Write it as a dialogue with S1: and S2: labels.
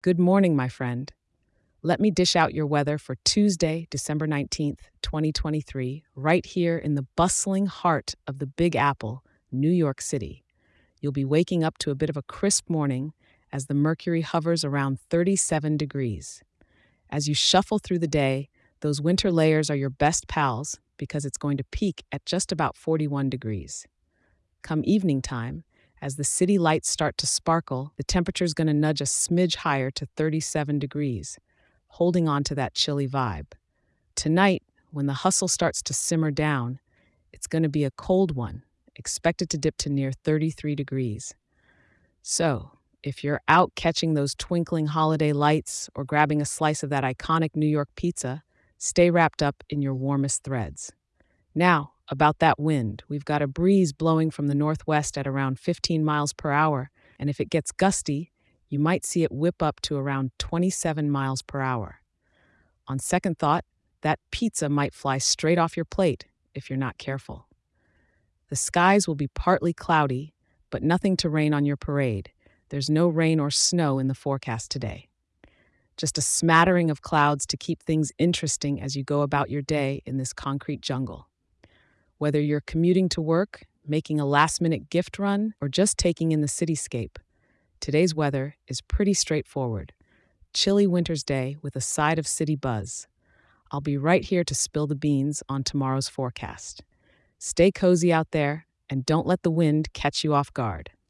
S1: Good morning, my friend. Let me dish out your weather for Tuesday, December 19th, 2023, right here in the bustling heart of the Big Apple, New York City. You'll be waking up to a bit of a crisp morning as the mercury hovers around 37 degrees. As you shuffle through the day, those winter layers are your best pals because it's going to peak at just about 41 degrees. Come evening time, as the city lights start to sparkle, the temperature's going to nudge a smidge higher to 37 degrees, holding on to that chilly vibe. Tonight, when the hustle starts to simmer down, it's going to be a cold one, expected to dip to near 33 degrees. So, if you're out catching those twinkling holiday lights or grabbing a slice of that iconic New York pizza, stay wrapped up in your warmest threads. Now, about that wind, we've got a breeze blowing from the northwest at around 15 miles per hour, and if it gets gusty, you might see it whip up to around 27 miles per hour. On second thought, that pizza might fly straight off your plate if you're not careful. The skies will be partly cloudy, but nothing to rain on your parade. There's no rain or snow in the forecast today. Just a smattering of clouds to keep things interesting as you go about your day in this concrete jungle. Whether you're commuting to work, making a last minute gift run, or just taking in the cityscape, today's weather is pretty straightforward. Chilly winter's day with a side of city buzz. I'll be right here to spill the beans on tomorrow's forecast. Stay cozy out there and don't let the wind catch you off guard.